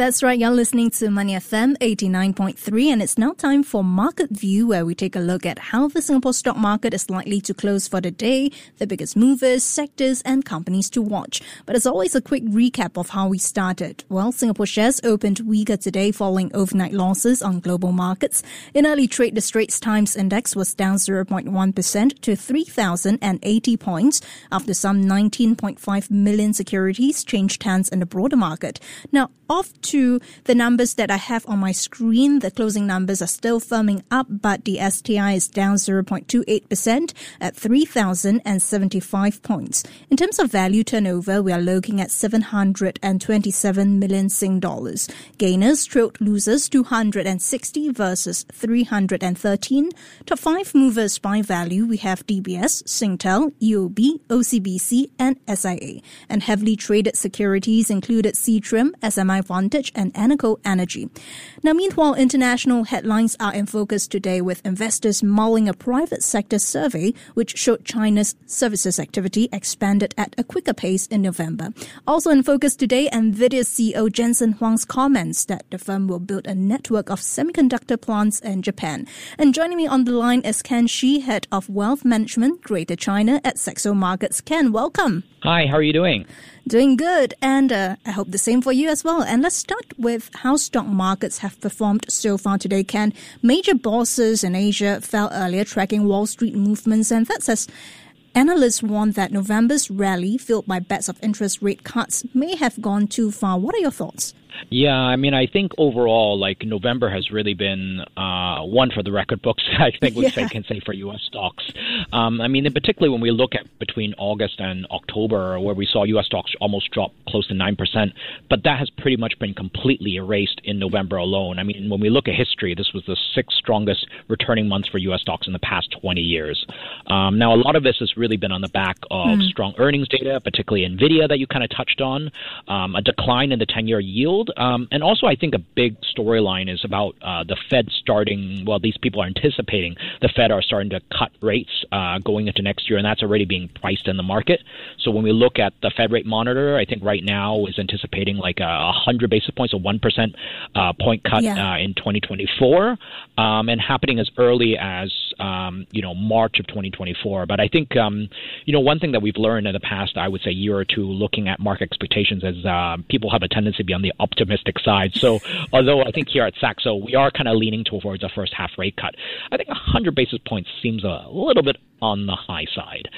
That's right, you're listening to Money FM 89.3, and it's now time for Market View, where we take a look at how the Singapore stock market is likely to close for the day, the biggest movers, sectors, and companies to watch. But as always, a quick recap of how we started. Well, Singapore shares opened weaker today following overnight losses on global markets. In early trade, the Straits Times Index was down 0.1% to 3,080 points after some 19.5 million securities changed hands in the broader market. Now, off to the numbers that I have on my screen. The closing numbers are still firming up, but the STI is down 0.28% at 3,075 points. In terms of value turnover, we are looking at 727 million Sing dollars. Gainers trailed losers 260 versus 313. Top five movers by value, we have DBS, Singtel, UOB, OCBC, and SIA. And heavily traded securities included Seatrium, SMI Vantage, and Eneco Energy. Now, meanwhile, international headlines are in focus today with investors mulling a private sector survey which showed China's services activity expanded at a quicker pace in November. Also in focus today, NVIDIA CEO Jensen Huang's comments that the firm will build a network of semiconductor plants in Japan. And joining me on the line is Ken Shih, head of wealth management, Greater China at Saxo Markets. Ken, welcome. Hi, how are you doing? Doing good, and uh, I hope the same for you as well. And let's start with how stock markets have performed so far today. Ken, major bosses in Asia fell earlier, tracking Wall Street movements, and that says Analysts warn that November's rally, fueled by bets of interest rate cuts, may have gone too far. What are your thoughts? Yeah, I mean, I think overall, like November has really been uh, one for the record books. I think we yeah. can say for U.S. stocks. Um, I mean, particularly when we look at between August and October, where we saw U.S. stocks almost drop close to nine percent, but that has pretty much been completely erased in November alone. I mean, when we look at history, this was the sixth strongest returning month for U.S. stocks in the past 20 years. Um, now, a lot of this has really been on the back of mm. strong earnings data, particularly Nvidia that you kind of touched on, um, a decline in the 10-year yield um, and also, I think a big storyline is about uh, the Fed starting. Well, these people are anticipating the Fed are starting to cut rates uh, going into next year, and that's already being priced in the market. So when we look at the Fed rate monitor, I think right now is anticipating like a hundred basis points, a one percent uh, point cut yeah. uh, in 2024, um, and happening as early as um, you know March of 2024. But I think um, you know one thing that we've learned in the past, I would say year or two, looking at market expectations, is uh, people have a tendency to be on the up optimistic side. So, although I think here at Saxo we are kind of leaning towards a first half rate cut, I think 100 basis points seems a little bit on the high side.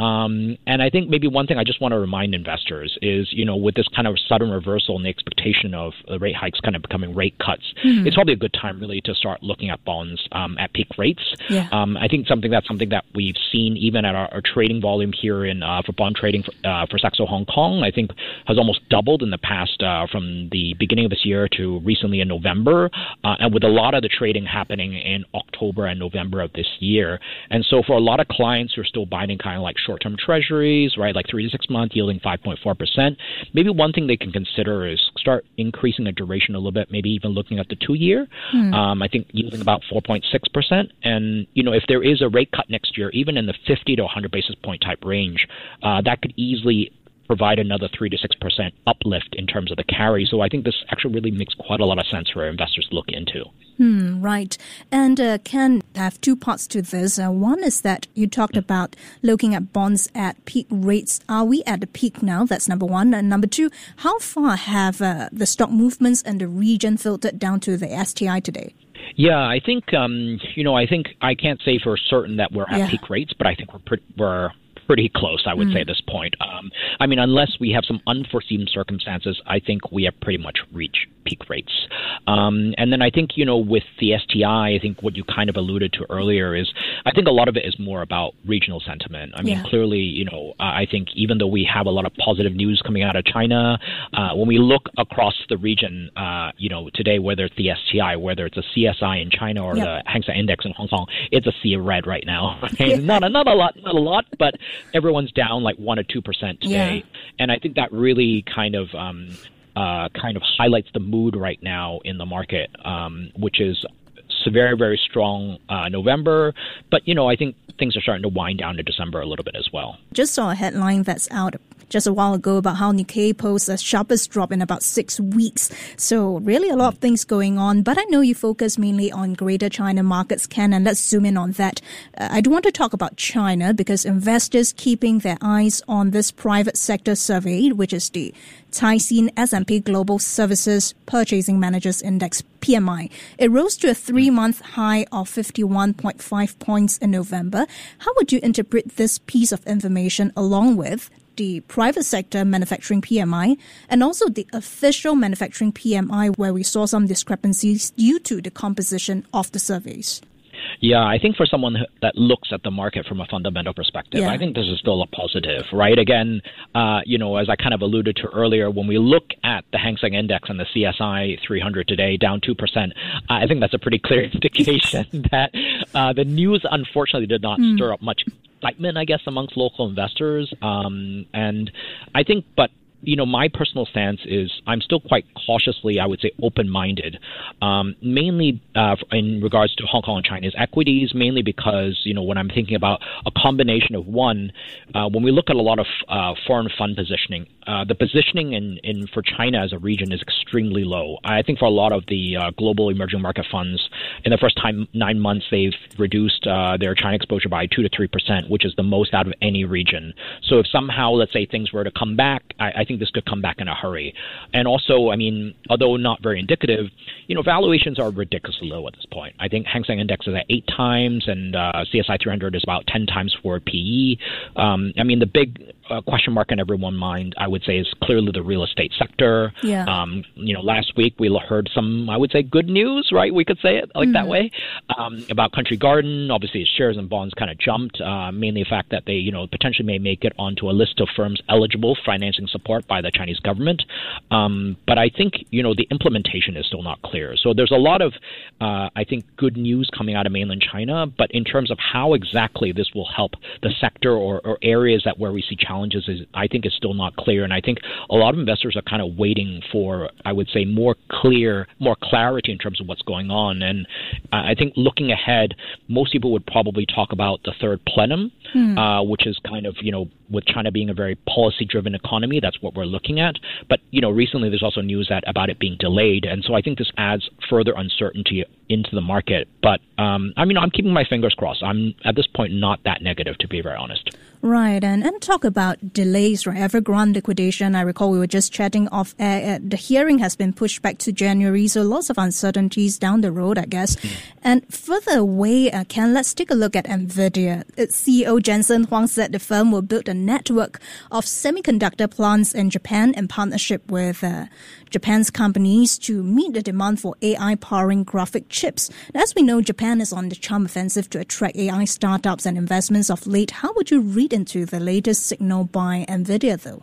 Um, and I think maybe one thing I just want to remind investors is, you know, with this kind of sudden reversal and the expectation of the rate hikes kind of becoming rate cuts, mm-hmm. it's probably a good time really to start looking at bonds um, at peak rates. Yeah. Um, I think something that's something that we've seen even at our, our trading volume here in uh, for bond trading for, uh, for Saxo Hong Kong, I think has almost doubled in the past uh, from the beginning of this year to recently in November, uh, and with a lot of the trading happening in October and November of this year. And so for a lot of clients who are still buying kind of like short-term treasuries, right, like three to six months yielding 5.4%, maybe one thing they can consider is start increasing the duration a little bit, maybe even looking at the two-year. Hmm. Um, I think yielding about 4.6%. And, you know, if there is a rate cut next year, even in the 50 to 100 basis point type range, uh, that could easily provide another 3 to 6% uplift in terms of the carry. So I think this actually really makes quite a lot of sense for investors to look into. Hmm, right. And uh, can have two parts to this. Uh, one is that you talked about looking at bonds at peak rates. Are we at the peak now? That's number one. And number two, how far have uh, the stock movements and the region filtered down to the STI today? Yeah, I think um, you know. I think I can't say for certain that we're at yeah. peak rates, but I think we're pretty, we're pretty close, I would mm. say, at this point. Um, I mean, unless we have some unforeseen circumstances, I think we have pretty much reached peak rates. Um, and then I think, you know, with the STI, I think what you kind of alluded to earlier is I think a lot of it is more about regional sentiment. I mean, yeah. clearly, you know, I think even though we have a lot of positive news coming out of China, uh, when we look across the region, uh, you know, today, whether it's the STI, whether it's a CSI in China or yep. the Hang Seng Index in Hong Kong, it's a sea of red right now. Right? not, a, not a lot, not a lot, but everyone's down like 1 or 2% today. Yeah. And I think that really kind of um, uh, kind of highlights the mood right now in the market, um, which is very, very strong uh, November. But, you know, I think things are starting to wind down to December a little bit as well. Just saw a headline that's out just a while ago about how Nikkei posts the sharpest drop in about six weeks. So really a lot of things going on. But I know you focus mainly on Greater China markets, Ken, and let's zoom in on that. Uh, I do want to talk about China because investors keeping their eyes on this private sector survey, which is the Caixin S&P Global Services Purchasing Managers Index PMI. It rose to a three-month high of 51.5 points in November. How would you interpret this piece of information along with the private sector manufacturing PMI and also the official manufacturing PMI, where we saw some discrepancies due to the composition of the surveys. Yeah, I think for someone that looks at the market from a fundamental perspective, yeah. I think this is still a positive, right? Again, uh, you know, as I kind of alluded to earlier, when we look at the Hang Seng Index and the CSI 300 today, down 2%, I think that's a pretty clear indication that uh, the news unfortunately did not mm. stir up much excitement, I guess, amongst local investors. Um, and I think, but you know, my personal stance is I'm still quite cautiously, I would say, open-minded, um, mainly uh, in regards to Hong Kong and China's equities, mainly because, you know, when I'm thinking about a combination of one, uh, when we look at a lot of uh, foreign fund positioning, uh, the positioning in, in for China as a region is extremely low. I think for a lot of the uh, global emerging market funds, in the first time nine months, they've reduced uh, their China exposure by two to three percent, which is the most out of any region. So if somehow, let's say, things were to come back, I, I think this could come back in a hurry. And also, I mean, although not very indicative, you know, valuations are ridiculously low at this point. I think Hang Seng Index is at eight times, and uh, CSI 300 is about 10 times for PE. Um, I mean, the big uh, question mark in everyone's mind, I would say, is clearly the real estate sector. Yeah. Um, you know, last week we heard some, I would say, good news, right? We could say it like mm. that way um, about Country Garden. Obviously, its shares and bonds kind of jumped, uh, mainly the fact that they, you know, potentially may make it onto a list of firms eligible for financing support by the Chinese government. Um, but I think, you know, the implementation is still not clear. So there's a lot of, uh, I think, good news coming out of mainland China. But in terms of how exactly this will help the sector or, or areas that where we see challenges challenges is I think is still not clear, and I think a lot of investors are kind of waiting for I would say more clear, more clarity in terms of what's going on. And I think looking ahead, most people would probably talk about the third plenum, hmm. uh, which is kind of you know with China being a very policy-driven economy, that's what we're looking at. But you know, recently there's also news that about it being delayed, and so I think this adds further uncertainty into the market. But um, I mean, I'm keeping my fingers crossed. I'm at this point not that negative, to be very honest. Right, and, and talk about delays, right? Evergrande liquidation. I recall we were just chatting off air. Uh, the hearing has been pushed back to January, so lots of uncertainties down the road, I guess. Mm. And further away, uh, Ken, let's take a look at NVIDIA. Its CEO Jensen Huang said the firm will build a network of semiconductor plants in Japan in partnership with uh, Japan's companies to meet the demand for AI powering graphic chips. as we know, Japan is on the charm offensive to attract AI startups and investments of late. How would you read into the latest signal by NVIDIA, though?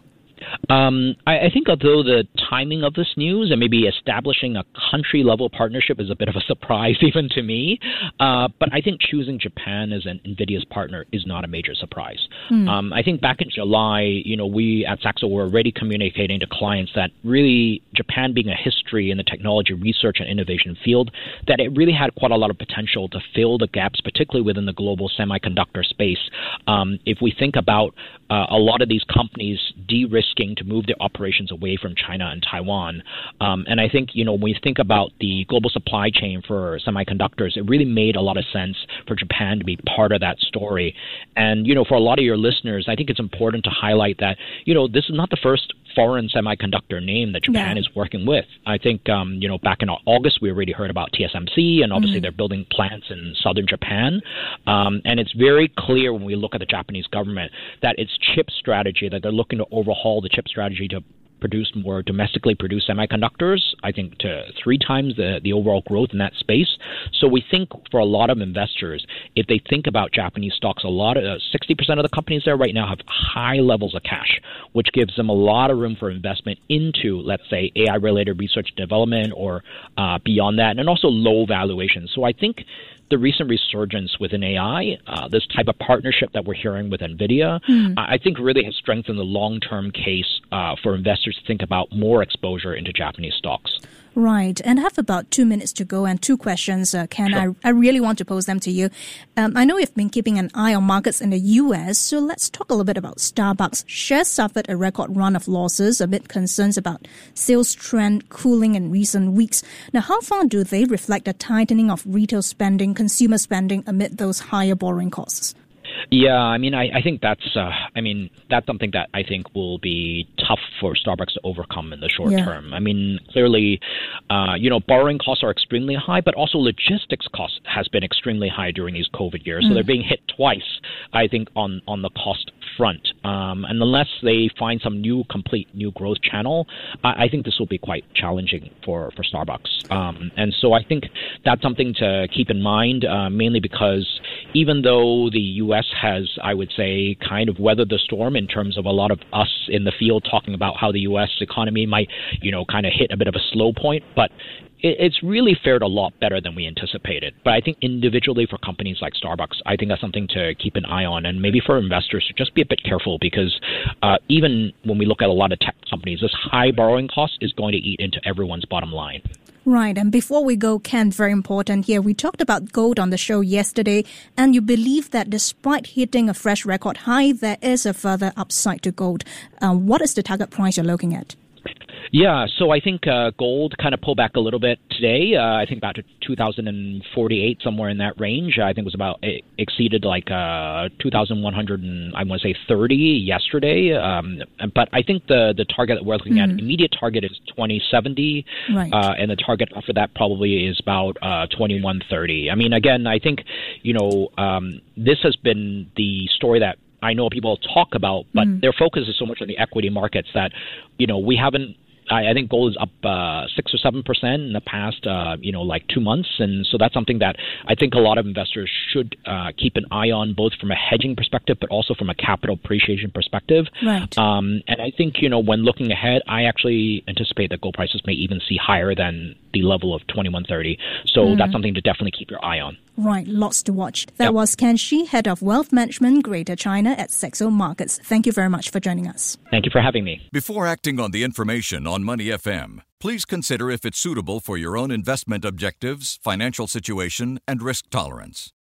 Um, I, I, think although the timing of this news and maybe establishing a country level partnership is a bit of a surprise even to me, uh, but I think choosing Japan as an NVIDIA's partner is not a major surprise. Mm. Um, I think back in July, you know, we at Saxo were already communicating to clients that really Japan being a history in the technology research and innovation field, that it really had quite a lot of potential to fill the gaps, particularly within the global semiconductor space. Um, if we think about uh, a lot of these companies de-risking to move their operations away from China and Taiwan. Um, and I think you know when you think about the global supply chain for semiconductors, it really made a lot of sense for Japan to be part of that story. And you know, for a lot of your listeners, I think it's important to highlight that you know this is not the first foreign semiconductor name that Japan yeah. is working with. I think um, you know back in August we already heard about TSMC, and obviously mm they're building plants in southern Japan. Um, and it's very clear when we look at the Japanese government that its chip strategy that they're looking to overhaul the chip strategy to produce more domestically produced semiconductors, I think to three times the, the overall growth in that space. So we think for a lot of investors, if they think about Japanese stocks, a lot of uh, 60% of the companies there right now have high levels of cash, which gives them a lot of room for investment into, let's say, AI related research development or uh, beyond that, and also low valuations. So I think the recent resurgence within AI, uh, this type of partnership that we're hearing with NVIDIA, mm. I think really has strengthened the long term case uh, for investors to think about more exposure into Japanese stocks. Right. And I have about two minutes to go and two questions, uh, Ken. Sure. I, I really want to pose them to you. Um, I know you've been keeping an eye on markets in the US, so let's talk a little bit about Starbucks. Shares suffered a record run of losses amid concerns about sales trend cooling in recent weeks. Now, how far do they reflect a tightening of retail spending, consumer spending amid those higher borrowing costs? Yeah, I mean, I, I think that's, uh, I mean, that's something that I think will be tough for Starbucks to overcome in the short yeah. term. I mean, clearly, uh, you know, borrowing costs are extremely high, but also logistics costs has been extremely high during these COVID years. Mm. So they're being hit twice, I think, on on the cost front. Um, and unless they find some new, complete new growth channel, I, I think this will be quite challenging for for Starbucks. Um, and so I think that's something to keep in mind, uh, mainly because even though the U.S. has, I would say, kind of weathered the storm in terms of a lot of us in the field talking about how the U.S. economy might, you know, kind of hit a bit of a slow point, but it's really fared a lot better than we anticipated. But I think individually for companies like Starbucks, I think that's something to keep an eye on, and maybe for investors to just be a bit careful because uh, even when we look at a lot of tech companies, this high borrowing cost is going to eat into everyone's bottom line. Right. And before we go, Ken, very important here. We talked about gold on the show yesterday, and you believe that despite hitting a fresh record high, there is a further upside to gold. Uh, what is the target price you're looking at? Yeah, so I think uh, gold kind of pulled back a little bit today. Uh, I think about 2,048, somewhere in that range. I think it was about it exceeded like uh, 2,100 and I want to say 30 yesterday. Um, but I think the the target that we're looking mm-hmm. at, immediate target is 2070, right. uh, and the target after that probably is about uh, 2130. I mean, again, I think you know um, this has been the story that I know people talk about, but mm. their focus is so much on the equity markets that, you know, we haven't I, I think gold is up uh, six or seven percent in the past, uh, you know, like two months, and so that's something that I think a lot of investors should uh, keep an eye on, both from a hedging perspective, but also from a capital appreciation perspective. Right. Um, and I think you know, when looking ahead, I actually anticipate that gold prices may even see higher than the level of twenty one thirty. So mm. that's something to definitely keep your eye on. Right, lots to watch. That yep. was Ken Shih, Head of Wealth Management, Greater China at Saxo Markets. Thank you very much for joining us. Thank you for having me. Before acting on the information on Money FM, please consider if it's suitable for your own investment objectives, financial situation, and risk tolerance.